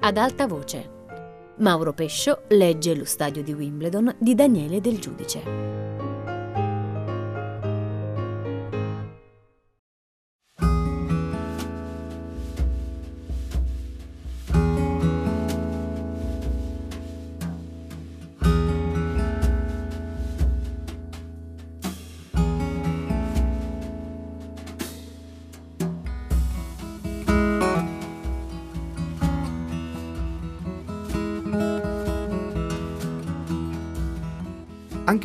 ad alta voce. Mauro Pescio legge Lo stadio di Wimbledon di Daniele Del Giudice.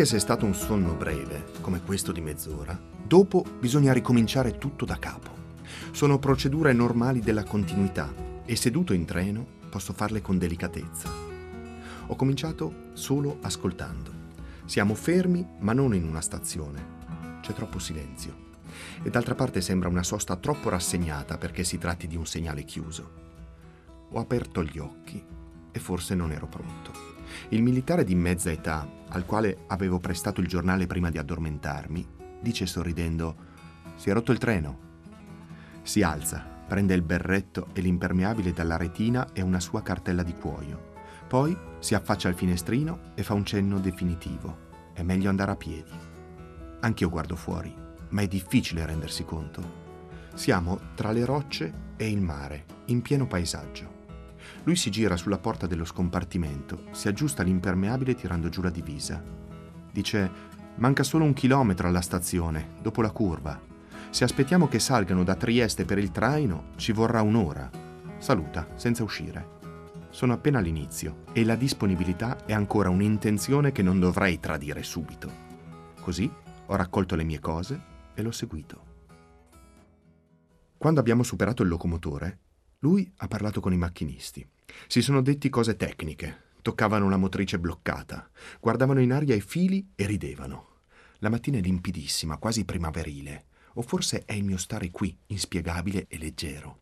Anche se è stato un sonno breve, come questo di mezz'ora, dopo bisogna ricominciare tutto da capo. Sono procedure normali della continuità e seduto in treno posso farle con delicatezza. Ho cominciato solo ascoltando. Siamo fermi, ma non in una stazione. C'è troppo silenzio. E d'altra parte sembra una sosta troppo rassegnata perché si tratti di un segnale chiuso. Ho aperto gli occhi e forse non ero pronto. Il militare di mezza età, al quale avevo prestato il giornale prima di addormentarmi, dice sorridendo: Si è rotto il treno. Si alza, prende il berretto e l'impermeabile dalla retina e una sua cartella di cuoio. Poi si affaccia al finestrino e fa un cenno definitivo. È meglio andare a piedi. Anch'io guardo fuori, ma è difficile rendersi conto. Siamo tra le rocce e il mare, in pieno paesaggio. Lui si gira sulla porta dello scompartimento, si aggiusta l'impermeabile tirando giù la divisa. Dice, manca solo un chilometro alla stazione, dopo la curva. Se aspettiamo che salgano da Trieste per il traino, ci vorrà un'ora. Saluta, senza uscire. Sono appena all'inizio e la disponibilità è ancora un'intenzione che non dovrei tradire subito. Così ho raccolto le mie cose e l'ho seguito. Quando abbiamo superato il locomotore, lui ha parlato con i macchinisti. Si sono detti cose tecniche, toccavano la motrice bloccata, guardavano in aria i fili e ridevano. La mattina è limpidissima, quasi primaverile, o forse è il mio stare qui, inspiegabile e leggero.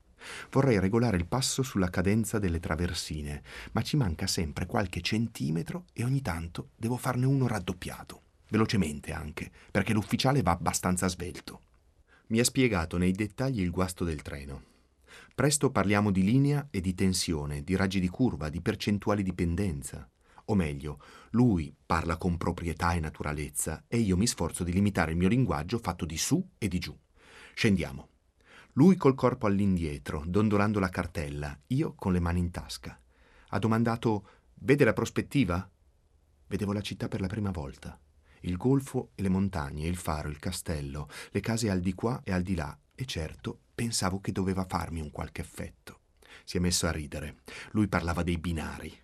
Vorrei regolare il passo sulla cadenza delle traversine, ma ci manca sempre qualche centimetro e ogni tanto devo farne uno raddoppiato, velocemente anche, perché l'ufficiale va abbastanza svelto. Mi ha spiegato nei dettagli il guasto del treno. Presto parliamo di linea e di tensione, di raggi di curva, di percentuali di pendenza. O meglio, lui parla con proprietà e naturalezza e io mi sforzo di limitare il mio linguaggio fatto di su e di giù. Scendiamo. Lui col corpo all'indietro, dondolando la cartella, io con le mani in tasca. Ha domandato: Vede la prospettiva? Vedevo la città per la prima volta. Il golfo e le montagne, il faro, il castello, le case al di qua e al di là, e certo pensavo che doveva farmi un qualche effetto. Si è messo a ridere. Lui parlava dei binari.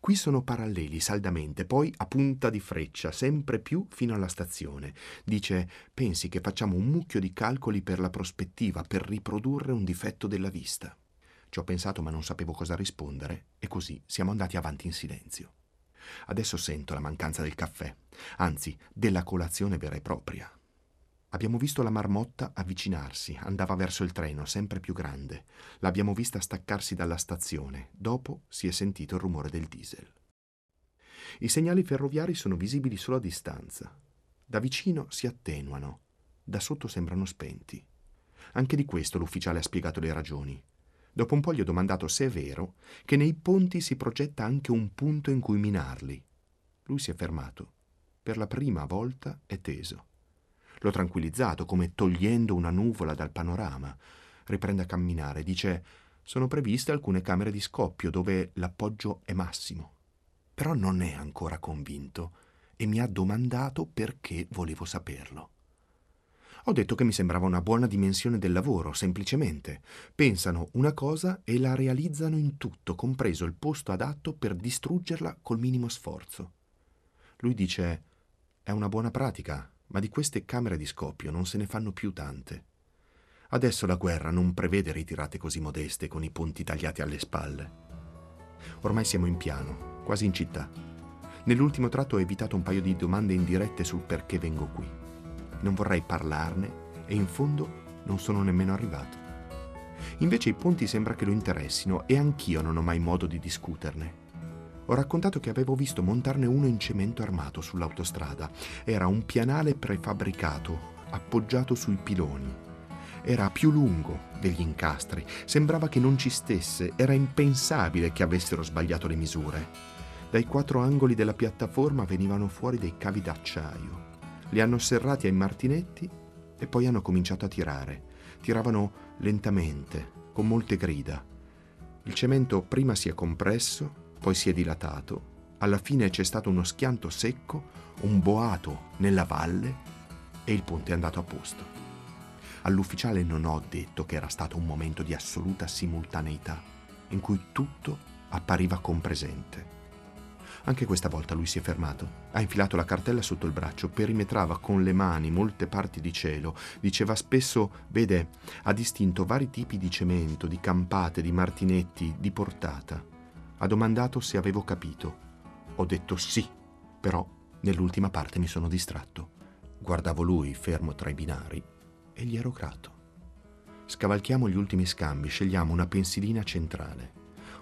Qui sono paralleli saldamente, poi a punta di freccia, sempre più fino alla stazione. Dice, pensi che facciamo un mucchio di calcoli per la prospettiva, per riprodurre un difetto della vista. Ci ho pensato ma non sapevo cosa rispondere e così siamo andati avanti in silenzio. Adesso sento la mancanza del caffè, anzi della colazione vera e propria. Abbiamo visto la marmotta avvicinarsi, andava verso il treno, sempre più grande. L'abbiamo vista staccarsi dalla stazione. Dopo si è sentito il rumore del diesel. I segnali ferroviari sono visibili solo a distanza. Da vicino si attenuano, da sotto sembrano spenti. Anche di questo l'ufficiale ha spiegato le ragioni. Dopo un po' gli ho domandato se è vero che nei ponti si progetta anche un punto in cui minarli. Lui si è fermato. Per la prima volta è teso. L'ho tranquillizzato, come togliendo una nuvola dal panorama. Riprende a camminare. Dice: Sono previste alcune camere di scoppio dove l'appoggio è massimo. Però non è ancora convinto e mi ha domandato perché volevo saperlo. Ho detto che mi sembrava una buona dimensione del lavoro, semplicemente. Pensano una cosa e la realizzano in tutto, compreso il posto adatto per distruggerla col minimo sforzo. Lui dice: È una buona pratica, ma di queste camere di scoppio non se ne fanno più tante. Adesso la guerra non prevede ritirate così modeste con i ponti tagliati alle spalle. Ormai siamo in piano, quasi in città. Nell'ultimo tratto ho evitato un paio di domande indirette sul perché vengo qui. Non vorrei parlarne e in fondo non sono nemmeno arrivato. Invece i ponti sembra che lo interessino e anch'io non ho mai modo di discuterne. Ho raccontato che avevo visto montarne uno in cemento armato sull'autostrada. Era un pianale prefabbricato, appoggiato sui piloni. Era più lungo degli incastri, sembrava che non ci stesse, era impensabile che avessero sbagliato le misure. Dai quattro angoli della piattaforma venivano fuori dei cavi d'acciaio. Li hanno serrati ai martinetti e poi hanno cominciato a tirare. Tiravano lentamente, con molte grida. Il cemento prima si è compresso, poi si è dilatato. Alla fine c'è stato uno schianto secco, un boato nella valle e il ponte è andato a posto. All'ufficiale non ho detto che era stato un momento di assoluta simultaneità, in cui tutto appariva compresente. Anche questa volta lui si è fermato, ha infilato la cartella sotto il braccio, perimetrava con le mani molte parti di cielo, diceva spesso, vede, ha distinto vari tipi di cemento, di campate, di martinetti, di portata. Ha domandato se avevo capito. Ho detto sì, però nell'ultima parte mi sono distratto. Guardavo lui fermo tra i binari e gli ero grato. Scavalchiamo gli ultimi scambi, scegliamo una pensilina centrale.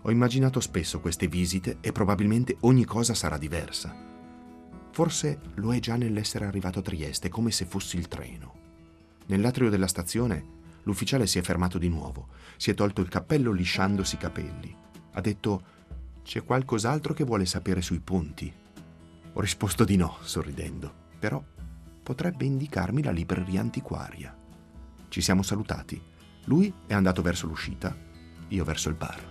Ho immaginato spesso queste visite e probabilmente ogni cosa sarà diversa. Forse lo è già nell'essere arrivato a Trieste, come se fossi il treno. Nell'atrio della stazione l'ufficiale si è fermato di nuovo, si è tolto il cappello lisciandosi i capelli. Ha detto c'è qualcos'altro che vuole sapere sui ponti? Ho risposto di no, sorridendo, però potrebbe indicarmi la libreria antiquaria. Ci siamo salutati. Lui è andato verso l'uscita, io verso il bar.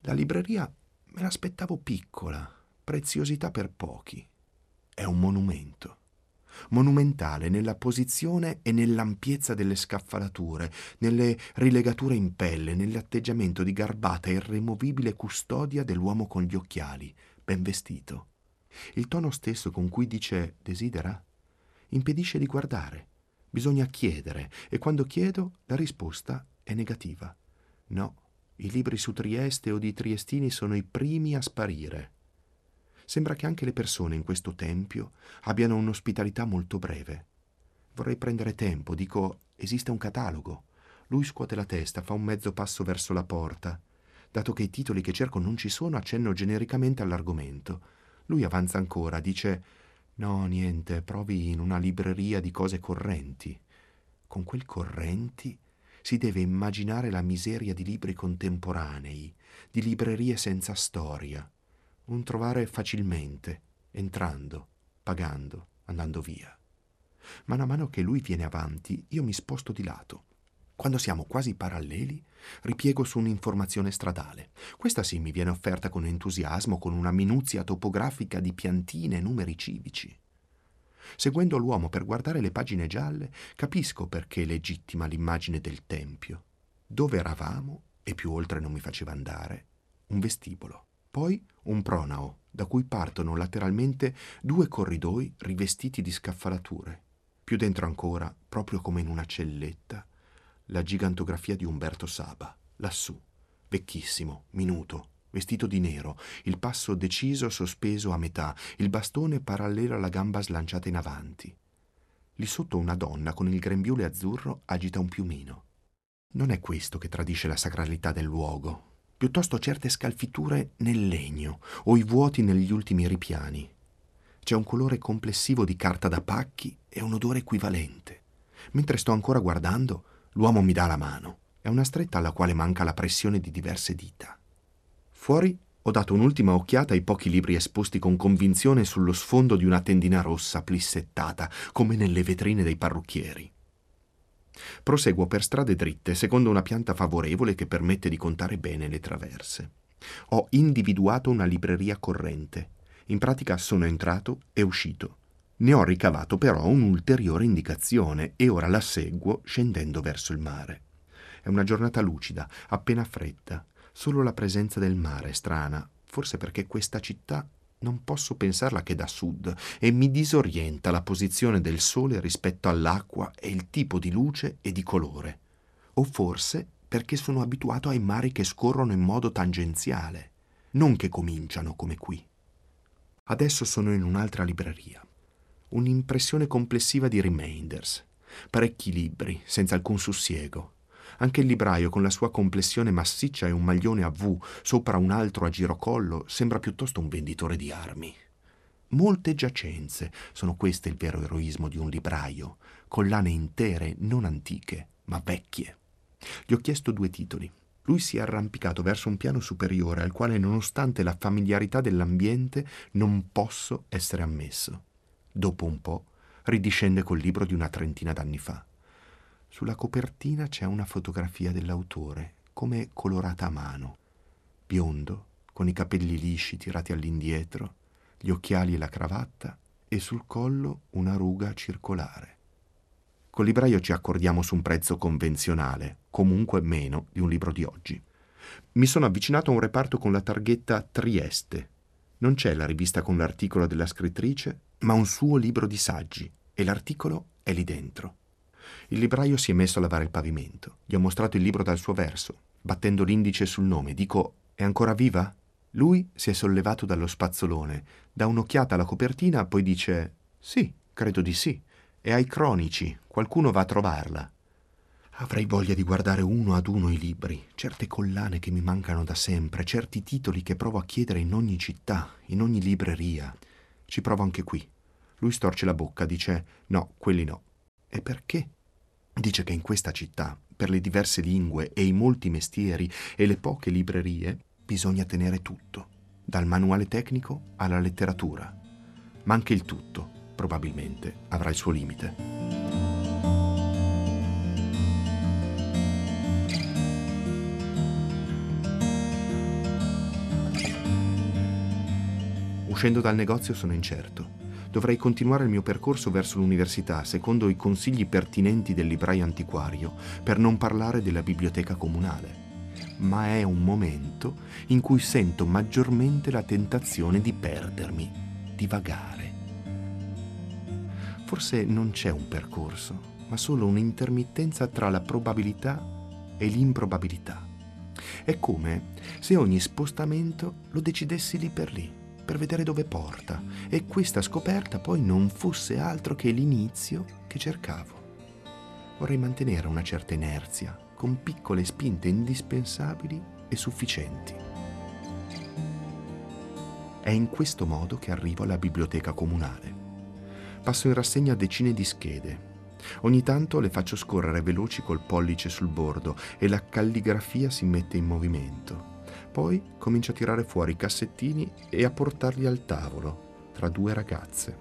La libreria me l'aspettavo piccola, preziosità per pochi. È un monumento monumentale nella posizione e nell'ampiezza delle scaffalature, nelle rilegature in pelle, nell'atteggiamento di garbata e irremovibile custodia dell'uomo con gli occhiali, ben vestito. Il tono stesso con cui dice desidera impedisce di guardare. Bisogna chiedere e quando chiedo la risposta è negativa. No, i libri su Trieste o di Triestini sono i primi a sparire. Sembra che anche le persone in questo tempio abbiano un'ospitalità molto breve. Vorrei prendere tempo, dico, esiste un catalogo. Lui scuote la testa, fa un mezzo passo verso la porta. Dato che i titoli che cerco non ci sono, accenno genericamente all'argomento. Lui avanza ancora, dice No, niente, provi in una libreria di cose correnti. Con quel correnti si deve immaginare la miseria di libri contemporanei, di librerie senza storia un trovare facilmente, entrando, pagando, andando via. Man mano che lui viene avanti, io mi sposto di lato. Quando siamo quasi paralleli, ripiego su un'informazione stradale. Questa sì mi viene offerta con entusiasmo, con una minuzia topografica di piantine e numeri civici. Seguendo l'uomo per guardare le pagine gialle, capisco perché è legittima l'immagine del tempio. Dove eravamo, e più oltre non mi faceva andare, un vestibolo. Poi un pronao, da cui partono lateralmente due corridoi rivestiti di scaffalature. Più dentro ancora, proprio come in una celletta, la gigantografia di Umberto Saba, lassù, vecchissimo, minuto, vestito di nero, il passo deciso sospeso a metà, il bastone parallelo alla gamba slanciata in avanti. Lì sotto una donna con il grembiule azzurro agita un piumino. Non è questo che tradisce la sacralità del luogo, piuttosto certe scalfiture nel legno o i vuoti negli ultimi ripiani. C'è un colore complessivo di carta da pacchi e un odore equivalente. Mentre sto ancora guardando, l'uomo mi dà la mano. È una stretta alla quale manca la pressione di diverse dita. Fuori ho dato un'ultima occhiata ai pochi libri esposti con convinzione sullo sfondo di una tendina rossa plissettata, come nelle vetrine dei parrucchieri. Proseguo per strade dritte, secondo una pianta favorevole che permette di contare bene le traverse. Ho individuato una libreria corrente. In pratica sono entrato e uscito. Ne ho ricavato però un'ulteriore indicazione e ora la seguo scendendo verso il mare. È una giornata lucida, appena fredda. Solo la presenza del mare è strana, forse perché questa città non posso pensarla che da sud e mi disorienta la posizione del sole rispetto all'acqua e il tipo di luce e di colore. O forse perché sono abituato ai mari che scorrono in modo tangenziale, non che cominciano come qui. Adesso sono in un'altra libreria. Un'impressione complessiva di remainders, parecchi libri, senza alcun sussiego. Anche il libraio, con la sua complessione massiccia e un maglione a V sopra un altro a girocollo, sembra piuttosto un venditore di armi. Molte giacenze, sono queste il vero eroismo di un libraio, collane intere, non antiche, ma vecchie. Gli ho chiesto due titoli. Lui si è arrampicato verso un piano superiore al quale, nonostante la familiarità dell'ambiente, non posso essere ammesso. Dopo un po' ridiscende col libro di una trentina d'anni fa. Sulla copertina c'è una fotografia dell'autore, come colorata a mano. Biondo, con i capelli lisci tirati all'indietro, gli occhiali e la cravatta e sul collo una ruga circolare. Col libraio ci accordiamo su un prezzo convenzionale, comunque meno di un libro di oggi. Mi sono avvicinato a un reparto con la targhetta Trieste. Non c'è la rivista con l'articolo della scrittrice, ma un suo libro di saggi, e l'articolo è lì dentro. Il libraio si è messo a lavare il pavimento. Gli ho mostrato il libro dal suo verso, battendo l'indice sul nome. Dico, è ancora viva? Lui si è sollevato dallo spazzolone, dà un'occhiata alla copertina, poi dice, sì, credo di sì. È ai cronici, qualcuno va a trovarla. Avrei voglia di guardare uno ad uno i libri, certe collane che mi mancano da sempre, certi titoli che provo a chiedere in ogni città, in ogni libreria. Ci provo anche qui. Lui storce la bocca, dice no, quelli no. E perché? Dice che in questa città, per le diverse lingue e i molti mestieri e le poche librerie, bisogna tenere tutto, dal manuale tecnico alla letteratura. Ma anche il tutto, probabilmente, avrà il suo limite. Uscendo dal negozio sono incerto dovrei continuare il mio percorso verso l'università secondo i consigli pertinenti del libraio antiquario, per non parlare della biblioteca comunale. Ma è un momento in cui sento maggiormente la tentazione di perdermi, di vagare. Forse non c'è un percorso, ma solo un'intermittenza tra la probabilità e l'improbabilità. È come se ogni spostamento lo decidessi lì per lì per vedere dove porta e questa scoperta poi non fosse altro che l'inizio che cercavo. Vorrei mantenere una certa inerzia, con piccole spinte indispensabili e sufficienti. È in questo modo che arrivo alla biblioteca comunale. Passo in rassegna decine di schede. Ogni tanto le faccio scorrere veloci col pollice sul bordo e la calligrafia si mette in movimento. Poi comincia a tirare fuori i cassettini e a portarli al tavolo, tra due ragazze.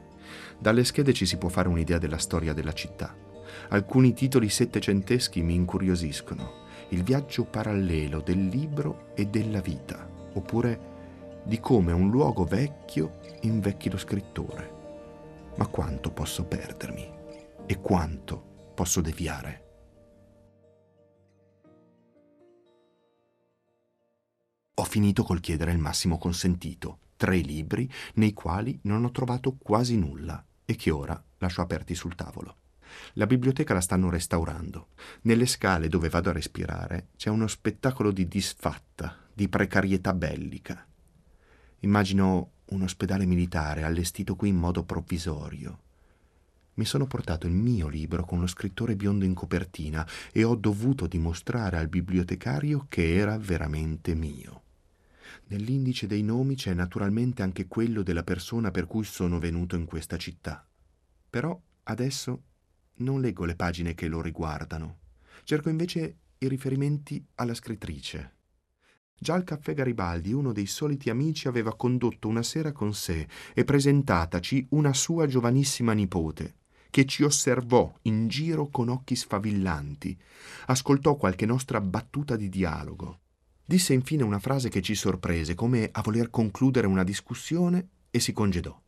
Dalle schede ci si può fare un'idea della storia della città. Alcuni titoli settecenteschi mi incuriosiscono. Il viaggio parallelo del libro e della vita, oppure di come un luogo vecchio invecchi lo scrittore. Ma quanto posso perdermi e quanto posso deviare? Ho finito col chiedere il massimo consentito, tre libri nei quali non ho trovato quasi nulla e che ora lascio aperti sul tavolo. La biblioteca la stanno restaurando. Nelle scale dove vado a respirare c'è uno spettacolo di disfatta, di precarietà bellica. Immagino un ospedale militare allestito qui in modo provvisorio. Mi sono portato il mio libro con lo scrittore biondo in copertina e ho dovuto dimostrare al bibliotecario che era veramente mio. Nell'indice dei nomi c'è naturalmente anche quello della persona per cui sono venuto in questa città. Però adesso non leggo le pagine che lo riguardano. Cerco invece i riferimenti alla scrittrice. Già al caffè Garibaldi uno dei soliti amici aveva condotto una sera con sé e presentataci una sua giovanissima nipote, che ci osservò in giro con occhi sfavillanti, ascoltò qualche nostra battuta di dialogo Disse infine una frase che ci sorprese, come a voler concludere una discussione, e si congedò.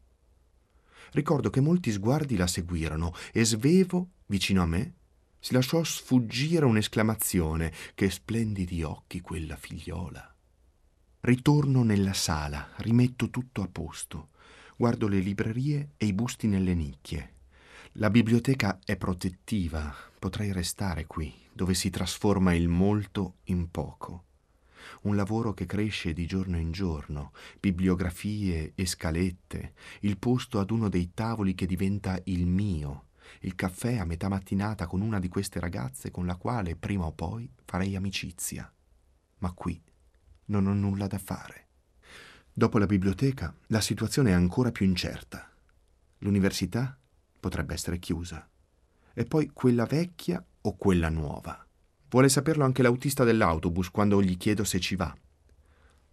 Ricordo che molti sguardi la seguirono e Svevo, vicino a me, si lasciò sfuggire un'esclamazione che splendidi occhi quella figliola. Ritorno nella sala, rimetto tutto a posto, guardo le librerie e i busti nelle nicchie. La biblioteca è protettiva, potrei restare qui, dove si trasforma il molto in poco un lavoro che cresce di giorno in giorno, bibliografie e scalette, il posto ad uno dei tavoli che diventa il mio, il caffè a metà mattinata con una di queste ragazze con la quale prima o poi farei amicizia. Ma qui non ho nulla da fare. Dopo la biblioteca la situazione è ancora più incerta. L'università potrebbe essere chiusa. E poi quella vecchia o quella nuova. Vuole saperlo anche l'autista dell'autobus quando gli chiedo se ci va.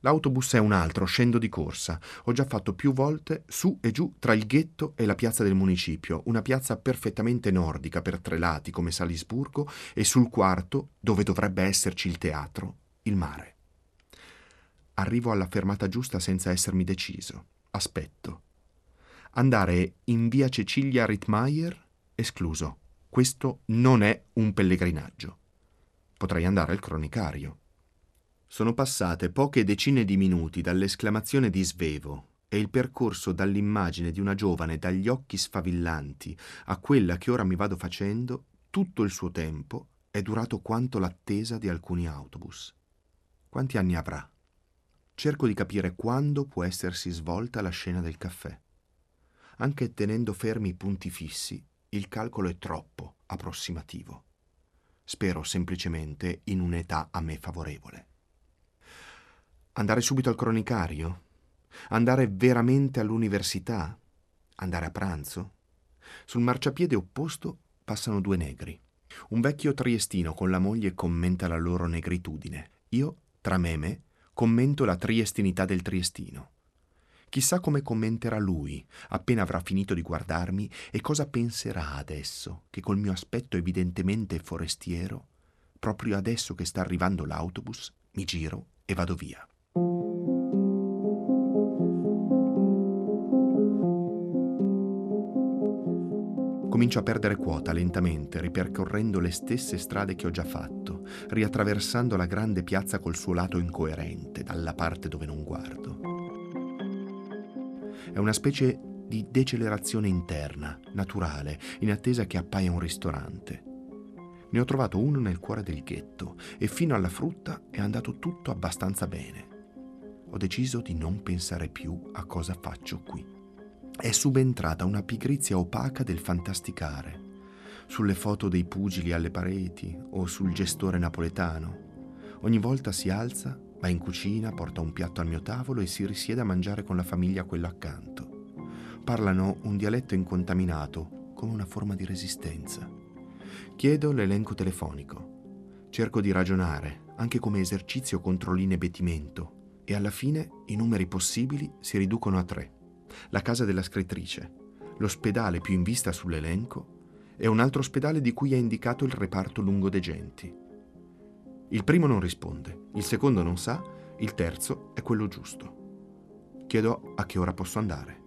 L'autobus è un altro, scendo di corsa. Ho già fatto più volte su e giù tra il ghetto e la piazza del municipio, una piazza perfettamente nordica per tre lati come Salisburgo e sul quarto, dove dovrebbe esserci il teatro, il mare. Arrivo alla fermata giusta senza essermi deciso. Aspetto. Andare in via Cecilia Rittmeier? Escluso. Questo non è un pellegrinaggio. Potrei andare al cronicario. Sono passate poche decine di minuti dall'esclamazione di Svevo e il percorso dall'immagine di una giovane dagli occhi sfavillanti a quella che ora mi vado facendo, tutto il suo tempo è durato quanto l'attesa di alcuni autobus. Quanti anni avrà? Cerco di capire quando può essersi svolta la scena del caffè. Anche tenendo fermi i punti fissi, il calcolo è troppo approssimativo. Spero semplicemente in un'età a me favorevole. Andare subito al cronicario? Andare veramente all'università? Andare a pranzo? Sul marciapiede opposto passano due negri. Un vecchio triestino con la moglie commenta la loro negritudine. Io, tra me e me, commento la triestinità del triestino. Chissà come commenterà lui appena avrà finito di guardarmi e cosa penserà adesso che col mio aspetto evidentemente forestiero, proprio adesso che sta arrivando l'autobus, mi giro e vado via. Comincio a perdere quota lentamente, ripercorrendo le stesse strade che ho già fatto, riattraversando la grande piazza col suo lato incoerente, dalla parte dove non guardo. È una specie di decelerazione interna, naturale, in attesa che appaia un ristorante. Ne ho trovato uno nel cuore del ghetto e fino alla frutta è andato tutto abbastanza bene. Ho deciso di non pensare più a cosa faccio qui è subentrata una pigrizia opaca del fantasticare, sulle foto dei pugili alle pareti o sul gestore napoletano. Ogni volta si alza, va in cucina, porta un piatto al mio tavolo e si risiede a mangiare con la famiglia quello accanto. Parlano un dialetto incontaminato, come una forma di resistenza. Chiedo l'elenco telefonico. Cerco di ragionare, anche come esercizio contro l'inebetimento, e alla fine i numeri possibili si riducono a tre la casa della scrittrice, l'ospedale più in vista sull'elenco e un altro ospedale di cui è indicato il reparto lungodegenti. Il primo non risponde, il secondo non sa, il terzo è quello giusto. Chiedo a che ora posso andare.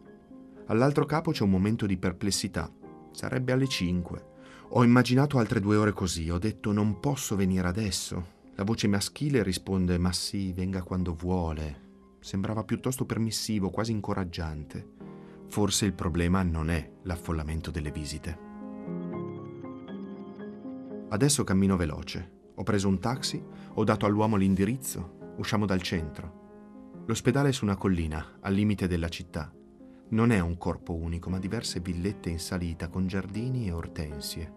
All'altro capo c'è un momento di perplessità. Sarebbe alle 5. Ho immaginato altre due ore così, ho detto non posso venire adesso. La voce maschile risponde ma sì, venga quando vuole, sembrava piuttosto permissivo, quasi incoraggiante. Forse il problema non è l'affollamento delle visite. Adesso cammino veloce. Ho preso un taxi, ho dato all'uomo l'indirizzo, usciamo dal centro. L'ospedale è su una collina, al limite della città. Non è un corpo unico, ma diverse villette in salita con giardini e ortensie.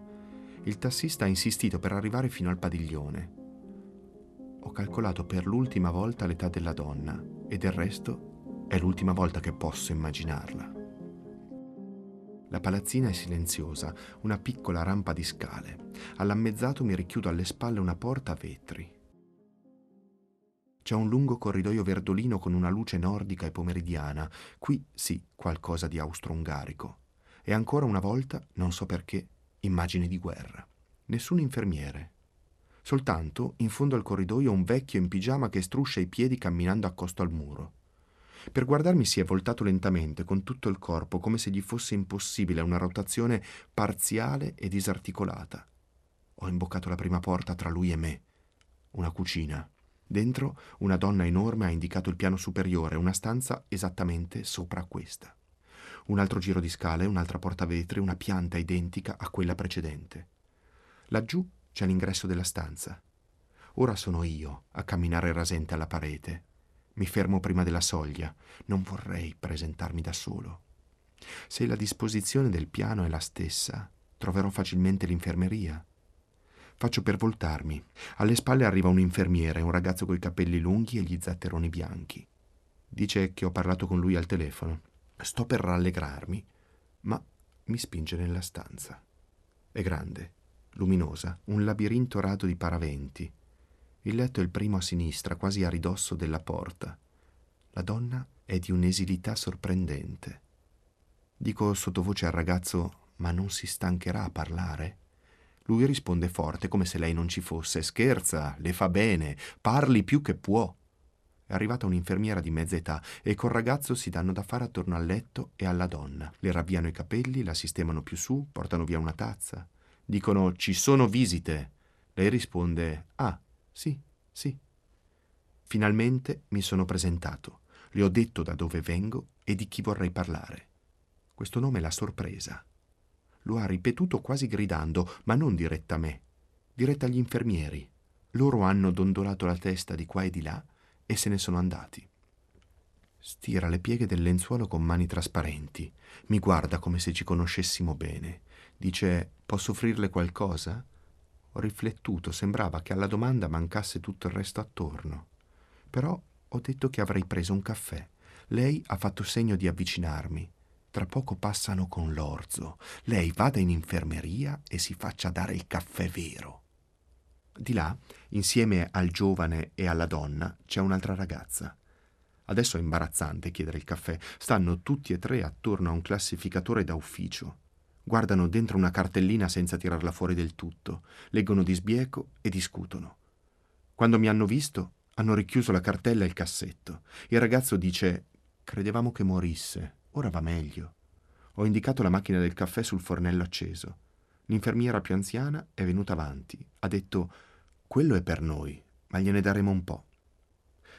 Il tassista ha insistito per arrivare fino al padiglione ho calcolato per l'ultima volta l'età della donna e del resto è l'ultima volta che posso immaginarla. La palazzina è silenziosa, una piccola rampa di scale. All'ammezzato mi richiudo alle spalle una porta a vetri. C'è un lungo corridoio verdolino con una luce nordica e pomeridiana. Qui sì, qualcosa di austro-ungarico. E ancora una volta, non so perché, immagini di guerra. Nessun infermiere, Soltanto, in fondo al corridoio, un vecchio in pigiama che struscia i piedi camminando accosto al muro. Per guardarmi si è voltato lentamente con tutto il corpo, come se gli fosse impossibile una rotazione parziale e disarticolata. Ho imboccato la prima porta tra lui e me. Una cucina. Dentro una donna enorme ha indicato il piano superiore, una stanza esattamente sopra questa. Un altro giro di scale, un'altra porta vetri, una pianta identica a quella precedente. Laggiù c'è l'ingresso della stanza. Ora sono io a camminare rasente alla parete. Mi fermo prima della soglia. Non vorrei presentarmi da solo. Se la disposizione del piano è la stessa, Troverò facilmente l'infermeria. Faccio per voltarmi. Alle spalle arriva un infermiere, un ragazzo coi capelli lunghi e gli zatteroni bianchi. Dice che ho parlato con lui al telefono. Sto per rallegrarmi, ma mi spinge nella stanza. È grande, luminosa, un labirinto rado di paraventi. Il letto è il primo a sinistra, quasi a ridosso della porta. La donna è di un'esilità sorprendente. Dico sottovoce al ragazzo, ma non si stancherà a parlare? Lui risponde forte, come se lei non ci fosse. Scherza, le fa bene, parli più che può. È arrivata un'infermiera di mezza età e col ragazzo si danno da fare attorno al letto e alla donna. Le ravviano i capelli, la sistemano più su, portano via una tazza. Dicono ci sono visite. Lei risponde ah, sì, sì. Finalmente mi sono presentato. Le ho detto da dove vengo e di chi vorrei parlare. Questo nome l'ha sorpresa. Lo ha ripetuto quasi gridando, ma non diretta a me, diretta agli infermieri. Loro hanno dondolato la testa di qua e di là e se ne sono andati. Stira le pieghe del lenzuolo con mani trasparenti, mi guarda come se ci conoscessimo bene. Dice: Posso offrirle qualcosa? Ho riflettuto, sembrava che alla domanda mancasse tutto il resto attorno. Però ho detto che avrei preso un caffè. Lei ha fatto segno di avvicinarmi. Tra poco passano con l'orzo. Lei vada in infermeria e si faccia dare il caffè vero. Di là, insieme al giovane e alla donna, c'è un'altra ragazza. Adesso è imbarazzante chiedere il caffè. Stanno tutti e tre attorno a un classificatore da ufficio. Guardano dentro una cartellina senza tirarla fuori del tutto. Leggono di sbieco e discutono. Quando mi hanno visto, hanno richiuso la cartella e il cassetto. Il ragazzo dice: Credevamo che morisse. Ora va meglio. Ho indicato la macchina del caffè sul fornello acceso. L'infermiera più anziana è venuta avanti. Ha detto: Quello è per noi, ma gliene daremo un po'.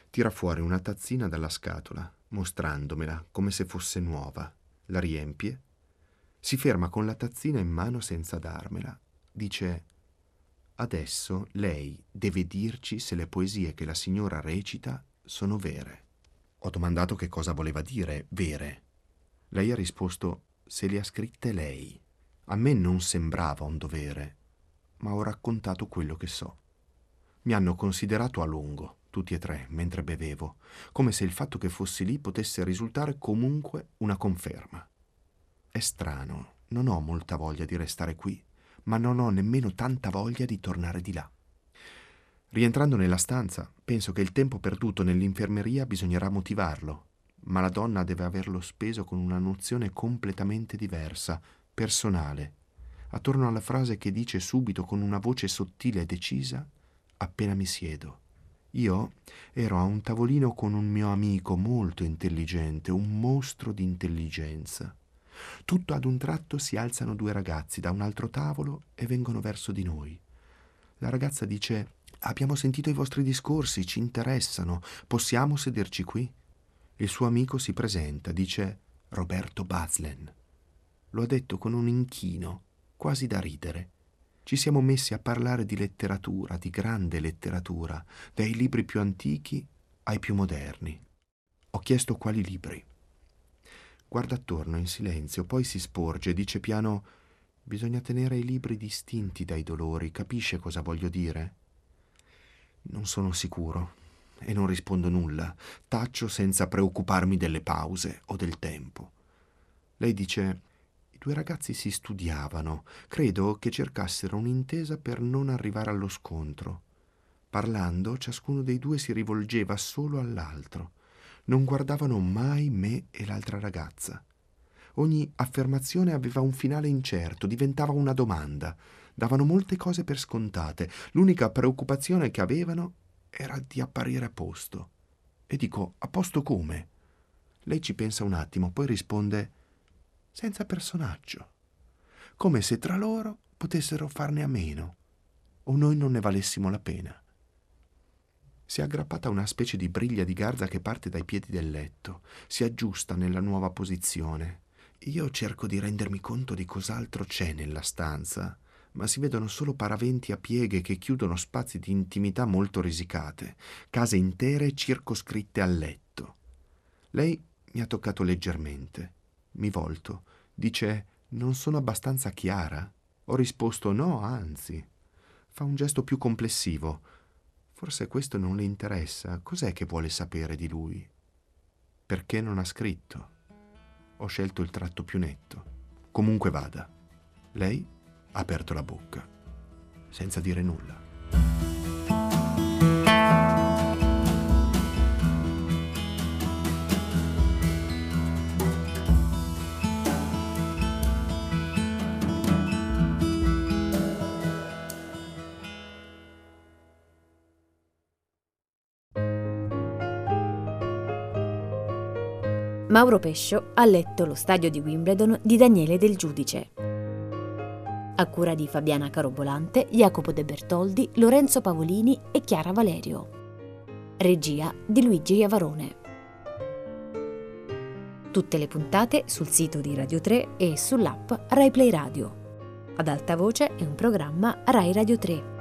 Tira fuori una tazzina dalla scatola, mostrandomela come se fosse nuova. La riempie. Si ferma con la tazzina in mano senza darmela. Dice: Adesso lei deve dirci se le poesie che la signora recita sono vere. Ho domandato che cosa voleva dire vere. Lei ha risposto se le ha scritte lei. A me non sembrava un dovere, ma ho raccontato quello che so. Mi hanno considerato a lungo, tutti e tre, mentre bevevo, come se il fatto che fossi lì potesse risultare comunque una conferma. È strano, non ho molta voglia di restare qui, ma non ho nemmeno tanta voglia di tornare di là. Rientrando nella stanza, penso che il tempo perduto nell'infermeria bisognerà motivarlo ma la donna deve averlo speso con una nozione completamente diversa, personale, attorno alla frase che dice subito con una voce sottile e decisa appena mi siedo. Io ero a un tavolino con un mio amico molto intelligente, un mostro di intelligenza. Tutto ad un tratto si alzano due ragazzi da un altro tavolo e vengono verso di noi. La ragazza dice Abbiamo sentito i vostri discorsi, ci interessano, possiamo sederci qui? Il suo amico si presenta, dice Roberto Baslen. Lo ha detto con un inchino, quasi da ridere. Ci siamo messi a parlare di letteratura, di grande letteratura, dai libri più antichi ai più moderni. Ho chiesto quali libri. Guarda attorno in silenzio, poi si sporge e dice piano Bisogna tenere i libri distinti dai dolori, capisce cosa voglio dire? Non sono sicuro e non rispondo nulla. Taccio senza preoccuparmi delle pause o del tempo. Lei dice i due ragazzi si studiavano. Credo che cercassero un'intesa per non arrivare allo scontro. Parlando, ciascuno dei due si rivolgeva solo all'altro. Non guardavano mai me e l'altra ragazza. Ogni affermazione aveva un finale incerto, diventava una domanda. Davano molte cose per scontate. L'unica preoccupazione che avevano era di apparire a posto. E dico, a posto come? Lei ci pensa un attimo, poi risponde, senza personaggio, come se tra loro potessero farne a meno, o noi non ne valessimo la pena. Si è aggrappata a una specie di briglia di garza che parte dai piedi del letto, si aggiusta nella nuova posizione. Io cerco di rendermi conto di cos'altro c'è nella stanza, ma si vedono solo paraventi a pieghe che chiudono spazi di intimità molto risicate, case intere circoscritte al letto. Lei mi ha toccato leggermente. Mi volto. Dice: Non sono abbastanza chiara? Ho risposto no, anzi. Fa un gesto più complessivo. Forse questo non le interessa. Cos'è che vuole sapere di lui? Perché non ha scritto? Ho scelto il tratto più netto. Comunque vada. Lei ha aperto la bocca, senza dire nulla. Mauro Pescio ha letto Lo stadio di Wimbledon di Daniele Del Giudice. A cura di Fabiana Carobolante, Jacopo De Bertoldi, Lorenzo Pavolini e Chiara Valerio. Regia di Luigi Iavarone. Tutte le puntate sul sito di Radio 3 e sull'app RaiPlay Radio. Ad alta voce è un programma Rai Radio 3.